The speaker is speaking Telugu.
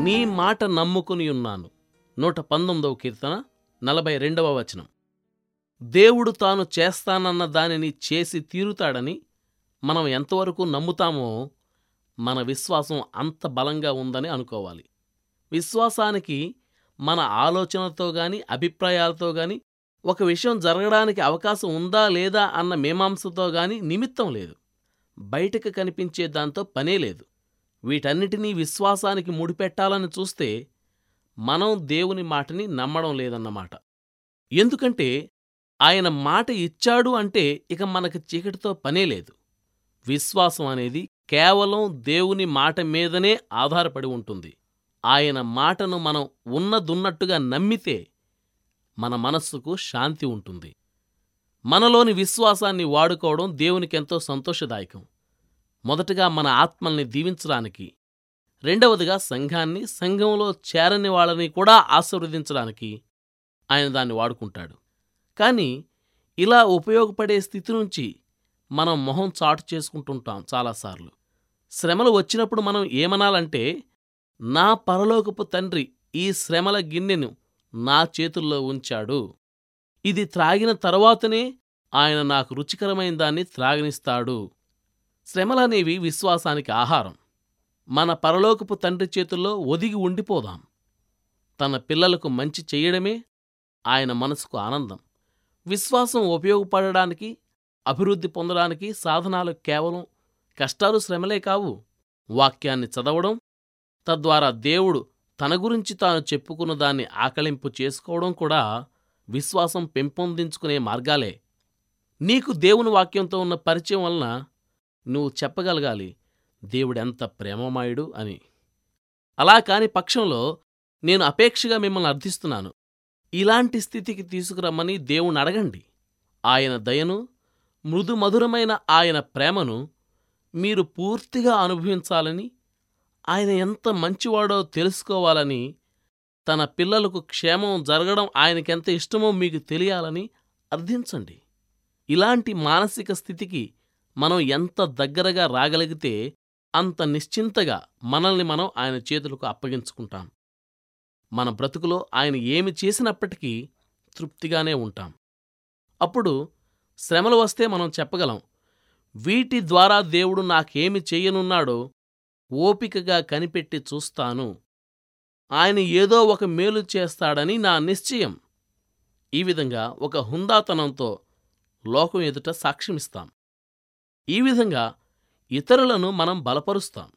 నీ మాట నమ్ముకుని ఉన్నాను. నూట పంతొమ్మిదవ కీర్తన నలభై రెండవ వచనం. దేవుడు తాను చేస్తానన్న దానిని చేసి తీరుతాడని మనం ఎంతవరకు నమ్ముతామో మన విశ్వాసం అంత బలంగా ఉందని అనుకోవాలి. విశ్వాసానికి మన ఆలోచనతో గాని అభిప్రాయాలతో గాని ఒక విషయం జరగడానికి అవకాశం ఉందా లేదా అన్న మీమాంసతో గాని నిమిత్తం లేదు. బయటకు కనిపించే దాంతో పనే లేదు. వీటన్నిటినీ విశ్వాసానికి ముడిపెట్టాలని చూస్తే మనం దేవుని మాటని నమ్మడం లేదన్నమాట. ఎందుకంటే ఆయన మాట ఇచ్చాడు అంటే ఇక మనకు చీకటితో పనే లేదు. విశ్వాసం అనేది కేవలం దేవుని మాట మీదనే ఆధారపడి ఉంటుంది. ఆయన మాటను మనం ఉన్నదున్నట్టుగా నమ్మితే మన మనస్సుకు శాంతి ఉంటుంది. మనలోని విశ్వాసాన్ని వాడుకోవడం దేవునికెంతో సంతోషదాయకం. మొదటగా మన ఆత్మల్ని దీవించడానికి రెండవదిగా సంఘాన్ని సంఘంలో చేరని వాళ్ళని కూడా ఆశీర్వదించడానికి ఆయన దాన్ని వాడుకుంటాడు. కానీ ఇలా ఉపయోగపడే స్థితి నుంచి మనం మొహం చాటు చేసుకుంటుంటాం చాలాసార్లు. శ్రమలు వచ్చినప్పుడు మనం ఏమనాలంటే నా పరలోకపు తండ్రి ఈ శ్రమల గిన్నెను నా చేతుల్లో ఉంచాడు. ఇది త్రాగిన తరువాతనే ఆయన నాకు రుచికరమైన దాన్ని త్రాగనిస్తాడు. శ్రమలనేవి విశ్వాసానికి ఆహారం. మన పరలోకపు తండ్రి చేతుల్లో ఒదిగి ఉండిపోదాం. తన పిల్లలకు మంచి చెయ్యడమే ఆయన మనసుకు ఆనందం. విశ్వాసం ఉపయోగపడడానికి అభివృద్ధి పొందడానికి సాధనాలు కేవలం కష్టాలు శ్రమలే కావు. వాక్యాన్ని చదవడం తద్వారా దేవుడు తన గురించి తాను చెప్పుకున్న దాన్ని ఆకలింపు చేసుకోవడం కూడా విశ్వాసం పెంపొందించుకునే మార్గాలే. నీకు దేవుని వాక్యంతో ఉన్న పరిచయం వలన నువ్వు చెప్పగలగాలి దేవుడెంత ప్రేమమాయుడు అని. అలా కాని పక్షంలో నేను అపేక్షగా మిమ్మల్ని అర్థిస్తున్నాను. ఇలాంటి స్థితికి తీసుకురమ్మని దేవుణ్ణి అడగండి. ఆయన దయను మృదుమధురమైన ఆయన ప్రేమను మీరు పూర్తిగా అనుభవించాలని ఆయన ఎంత మంచివాడో తెలుసుకోవాలని తన పిల్లలకు క్షేమం జరగడం ఆయనకెంత ఇష్టమో మీకు తెలియాలని అర్థించండి. ఇలాంటి మానసిక స్థితికి మనం ఎంత దగ్గరగా రాగలిగితే అంత నిశ్చింతగా మనల్ని మనం ఆయన చేతులకు అప్పగించుకుంటాం. మన బ్రతుకులో ఆయన ఏమి చేసినప్పటికీ తృప్తిగానే ఉంటాం. అప్పుడు శ్రమలు వస్తే మనం చెప్పగలం వీటి ద్వారా దేవుడు నాకేమి చెయ్యనున్నాడో ఓపికగా కనిపెట్టి చూస్తాను. ఆయన ఏదో ఒక మేలు చేస్తాడని నా నిశ్చయం. ఈ విధంగా ఒక హుందాతనంతో లోకం ఎదుట సాక్ష్యమిస్తాం. ఈ విధంగా ఇతరులను మనం బలపరుస్తాం.